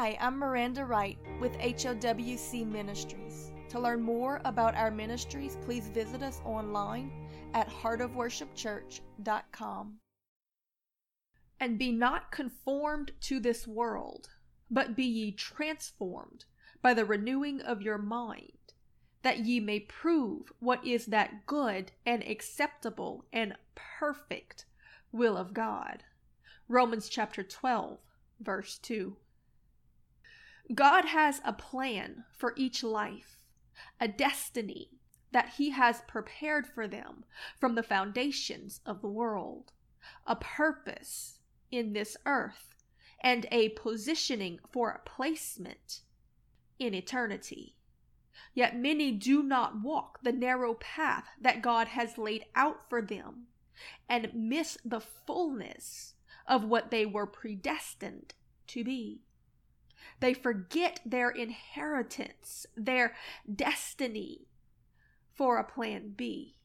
Hi, I'm Miranda Wright with HOWC Ministries. To learn more about our ministries, please visit us online at heartofworshipchurch.com. And be not conformed to this world, but be ye transformed by the renewing of your mind, that ye may prove what is that good and acceptable and perfect will of God. Romans chapter 12, verse 2. God has a plan for each life, a destiny that He has prepared for them from the foundations of the world, a purpose in this earth, and a positioning for a placement in eternity. Yet many do not walk the narrow path that God has laid out for them and miss the fullness of what they were predestined to be. They forget their inheritance, their destiny for a plan B.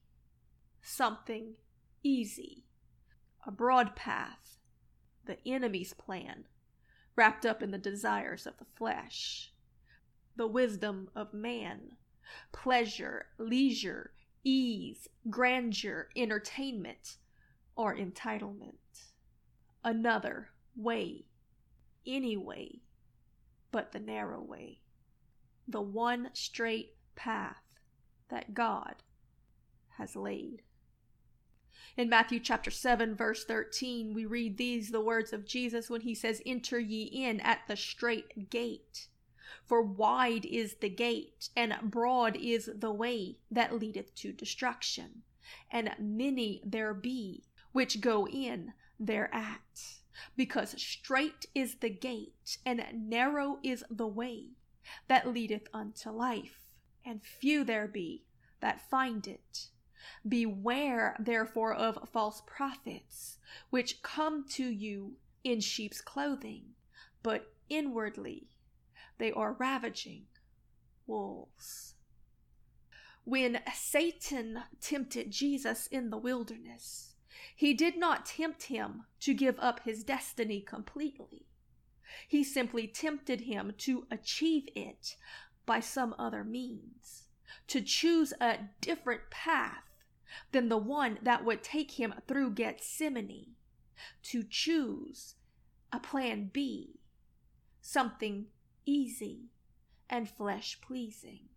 Something easy, a broad path, the enemy's plan, wrapped up in the desires of the flesh, the wisdom of man, pleasure, leisure, ease, grandeur, entertainment, or entitlement. Another way, any way but the narrow way, the one straight path that God has laid. In Matthew chapter 7, verse 13, we read these the words of Jesus when he says, Enter ye in at the straight gate. For wide is the gate, and broad is the way that leadeth to destruction, and many there be which go in thereat. Because strait is the gate, and narrow is the way that leadeth unto life, and few there be that find it. Beware therefore of false prophets, which come to you in sheep's clothing, but inwardly they are ravaging wolves. When Satan tempted Jesus in the wilderness, he did not tempt him to give up his destiny completely. He simply tempted him to achieve it by some other means, to choose a different path than the one that would take him through Gethsemane, to choose a plan B, something easy and flesh pleasing.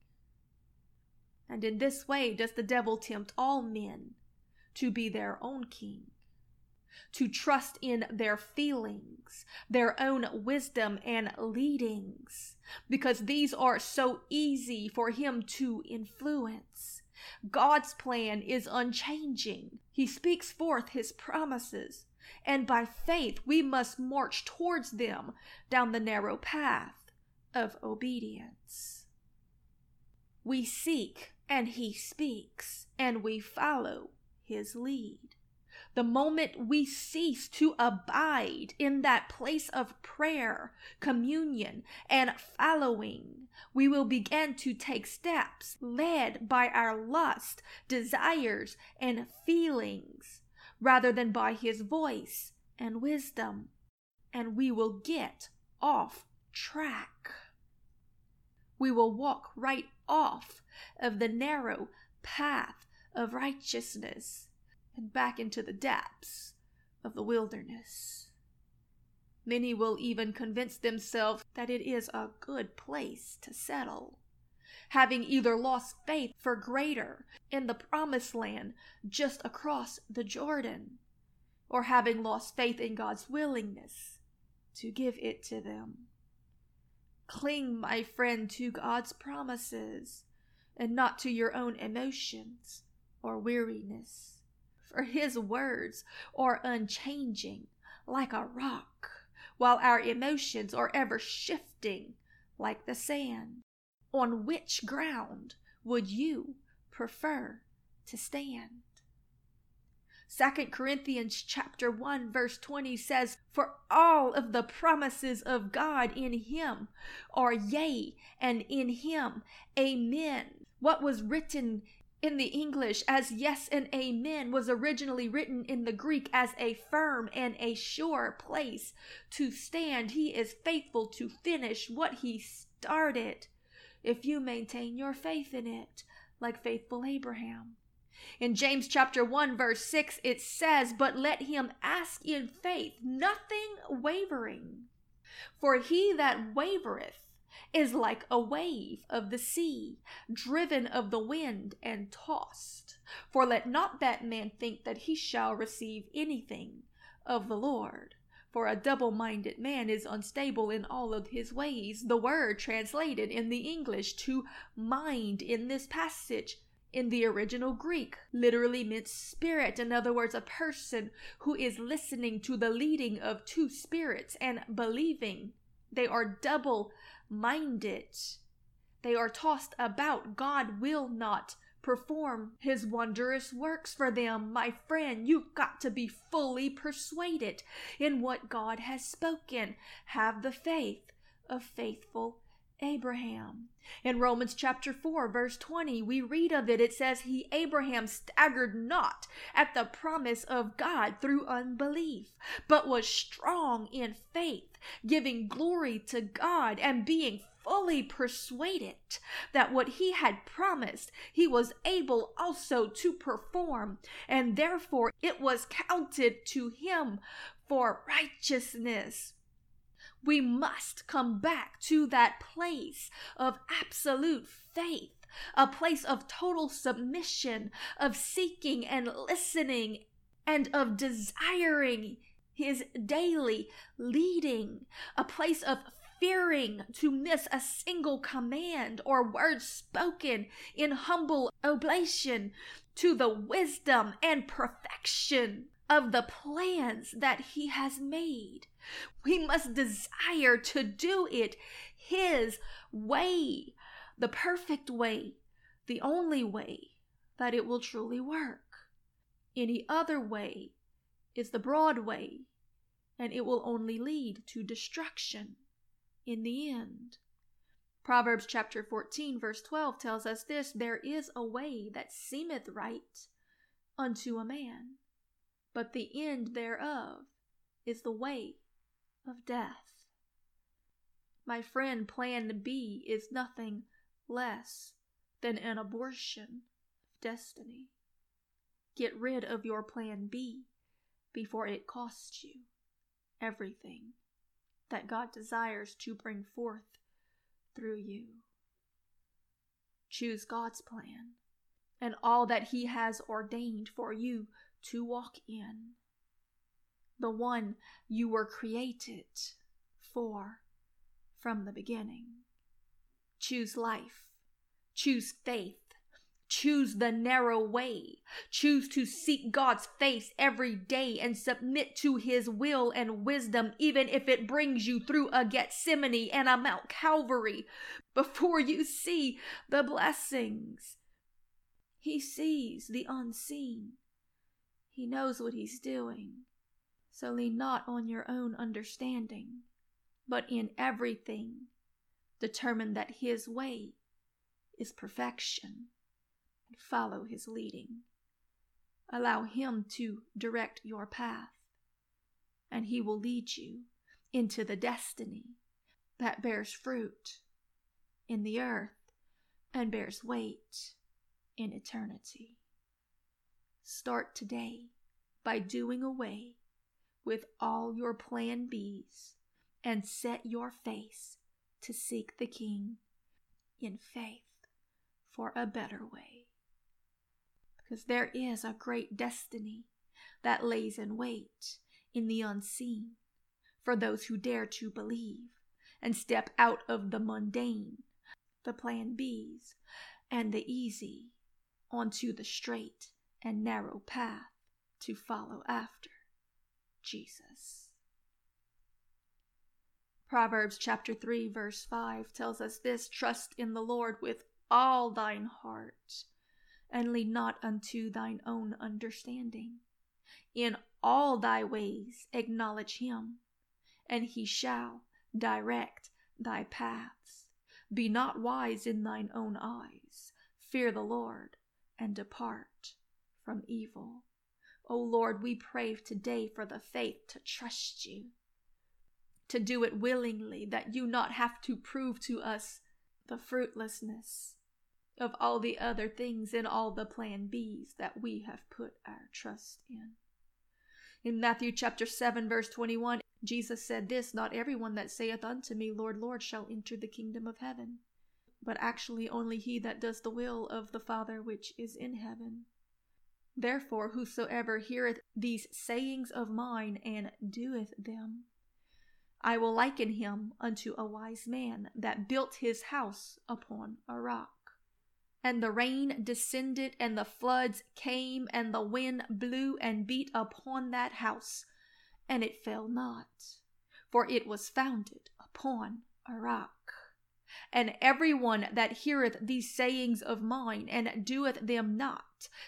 And in this way does the devil tempt all men to be their own king, to trust in their feelings, their own wisdom and leadings, because these are so easy for him to influence. God's plan is unchanging. He speaks forth his promises, and by faith we must march towards them down the narrow path of obedience. We seek, and he speaks, and we follow his lead. The moment we cease to abide in that place of prayer, communion, and following, we will begin to take steps led by our lust, desires, and feelings rather than by his voice and wisdom, and we will get off track. We will walk right off of the narrow path of righteousness and back into the depths of the wilderness. Many will even convince themselves that it is a good place to settle, having either lost faith for greater in the promised land just across the Jordan, or having lost faith in God's willingness to give it to them. Cling, my friend, to God's promises and not to your own emotions or weariness. For his words are unchanging like a rock, while our emotions are ever shifting like the sand. On which ground would you prefer to stand? 2 Corinthians chapter 1 verse 20 says, For all of the promises of God in him are yea, and in him amen. What was written in the English as yes and amen was originally written in the Greek as a firm and a sure place to stand. He is faithful to finish what he started if you maintain your faith in it, like faithful Abraham. In James chapter 1 verse 6 it says, "But let him ask in faith, nothing wavering. For he that wavereth is like a wave of the sea, driven of the wind and tossed. For let not that man think that he shall receive anything of the Lord. For a double minded man is unstable in all of his ways. The word translated in the English to mind in this passage in the original Greek literally meant spirit. In other words, a person who is listening to the leading of two spirits and believing. They are double minded. They are tossed about. God will not perform his wondrous works for them. My friend, you've got to be fully persuaded in what God has spoken. Have the faith of faithful Abraham. In Romans chapter 4, verse 20, we read of it. It says, He, Abraham, staggered not at the promise of God through unbelief, but was strong in faith, giving glory to God and being fully persuaded that what he had promised he was able also to perform, and therefore it was counted to him for righteousness. We must come back to that place of absolute faith, a place of total submission, of seeking and listening, and of desiring his daily leading, a place of fearing to miss a single command or word spoken in humble oblation to the wisdom and perfection of the plans that he has made. We must desire to do it his way, the perfect way, the only way that it will truly work. Any other way is the broad way, and it will only lead to destruction in the end. Proverbs chapter 14, verse 12 tells us this There is a way that seemeth right unto a man, but the end thereof is the way of death. My friend, plan B is nothing less than an abortion of destiny. Get rid of your plan B before it costs you everything that God desires to bring forth through you. Choose God's plan and all that He has ordained for you to walk in. The one you were created for from the beginning. Choose life. Choose faith. Choose the narrow way. Choose to seek God's face every day and submit to his will and wisdom, even if it brings you through a Gethsemane and a Mount Calvary before you see the blessings. He sees the unseen. He knows what he's doing. So lean not on your own understanding, but in everything determine that his way is perfection and follow his leading. Allow him to direct your path, and he will lead you into the destiny that bears fruit in the earth and bears weight in eternity. Start today by doing away with all your plan Bs and set your face to seek the King in faith for a better way. Because there is a great destiny that lays in wait in the unseen for those who dare to believe and step out of the mundane, the plan Bs, and the easy onto the straight and narrow path to follow after Jesus. Proverbs chapter 3 verse 5 tells us this, trust in the Lord with all thine heart and lean not unto thine own understanding. In all thy ways acknowledge him, and he shall direct thy paths. Be not wise in thine own eyes. Fear the Lord, and depart from evil. O oh Lord, we pray today for the faith to trust you, to do it willingly, that you not have to prove to us the fruitlessness of all the other things and all the plan Bs that we have put our trust in. In Matthew chapter 7, verse 21, Jesus said this Not everyone that saith unto me, Lord, Lord, shall enter the kingdom of heaven, but actually only he that does the will of the Father which is in heaven. Therefore, whosoever heareth these sayings of mine and doeth them, I will liken him unto a wise man that built his house upon a rock. And the rain descended, and the floods came, and the wind blew and beat upon that house, and it fell not, for it was founded upon a rock. And every one that heareth these sayings of mine, and doeth them not,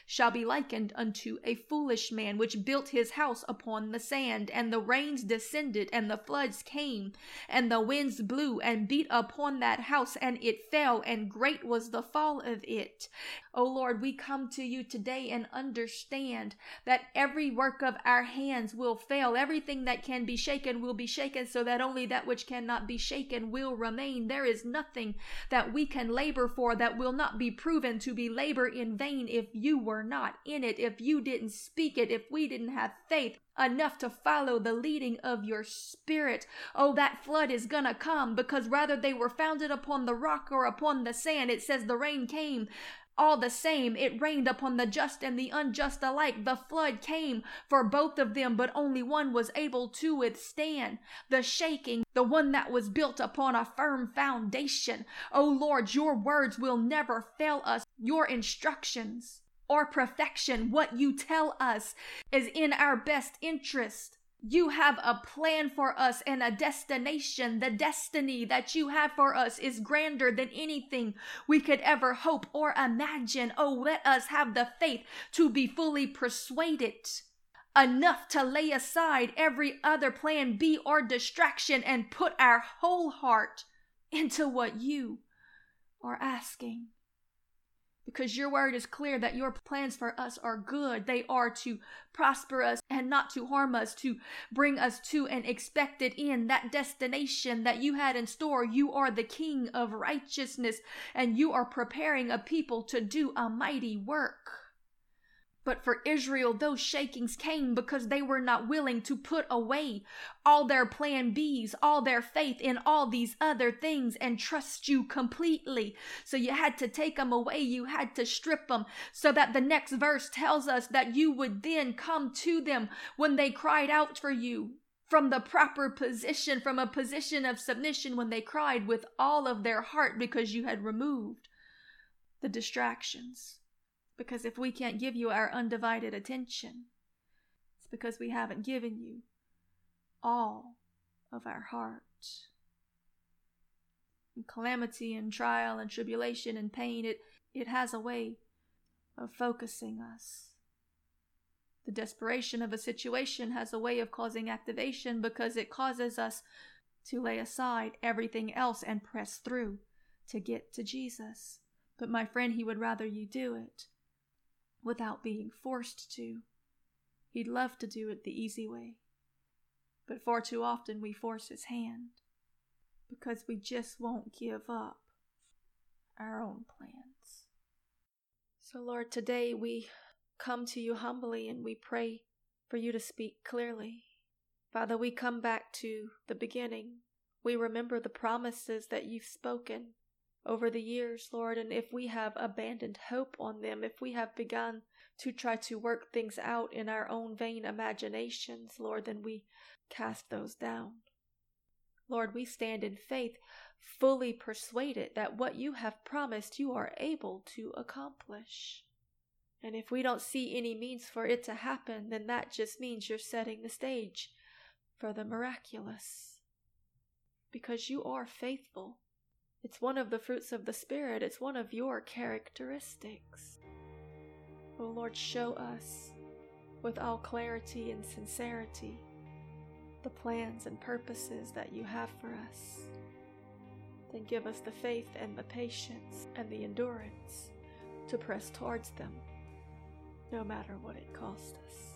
shall be likened unto a foolish man which built his house upon the sand, and the rains descended, and the floods came, and the winds blew and beat upon that house, and it fell, and great was the fall of it. O Lord, we come to you today and understand that every work of our hands will fail. Everything that can be shaken will be shaken, so that only that which cannot be shaken will remain. There is nothing that we can labor for that will not be proven to be labor in vain if you were not in it, if you didn't speak it, if we didn't have faith enough to follow the leading of your spirit. Oh, that flood is gonna come because rather they were founded upon the rock or upon the sand, it says the rain came all the same, it rained upon the just and the unjust alike. The flood came for both of them, but only one was able to withstand the shaking, the one that was built upon a firm foundation. O oh Lord, your words will never fail us. Your instructions or perfection, what you tell us is in our best interest. You have a plan for us and a destination. The destiny that you have for us is grander than anything we could ever hope or imagine. Oh, let us have the faith to be fully persuaded enough to lay aside every other plan B or distraction and put our whole heart into what you are asking because your word is clear that your plans for us are good. They are to prosper us and not to harm us, to bring us to an expected end, that destination that you had in store. You are the King of righteousness, and you are preparing a people to do a mighty work. But for Israel, those shakings came because they were not willing to put away all their plan Bs, all their faith in all these other things and trust you completely. So you had to take them away. You had to strip them so that the next verse tells us that you would then come to them when they cried out for you from the proper position, from a position of submission when they cried with all of their heart because you had removed the distractions. Because if we can't give you our undivided attention, it's because we haven't given you all of our heart. And calamity and trial and tribulation and pain, it, it has a way of focusing us. The desperation of a situation has a way of causing activation because it causes us to lay aside everything else and press through to get to Jesus. But my friend, he would rather you do it without being forced to. He'd love to do it the easy way, but far too often we force his hand because we just won't give up our own plans. So, Lord, today we come to you humbly and we pray for you to speak clearly. Father, we come back to the beginning. We remember the promises that you've spoken over the years, Lord, and if we have abandoned hope on them, if we have begun to try to work things out in our own vain imaginations, Lord, then we cast those down. Lord, we stand in faith, fully persuaded that what you have promised you are able to accomplish. And if we don't see any means for it to happen, then that just means you're setting the stage for the miraculous. Because you are faithful it's one of the fruits of the Spirit, it's one of your characteristics. Oh Lord, show us with all clarity and sincerity the plans and purposes that you have for us. Then give us the faith and the patience and the endurance to press towards them, no matter what it costs us.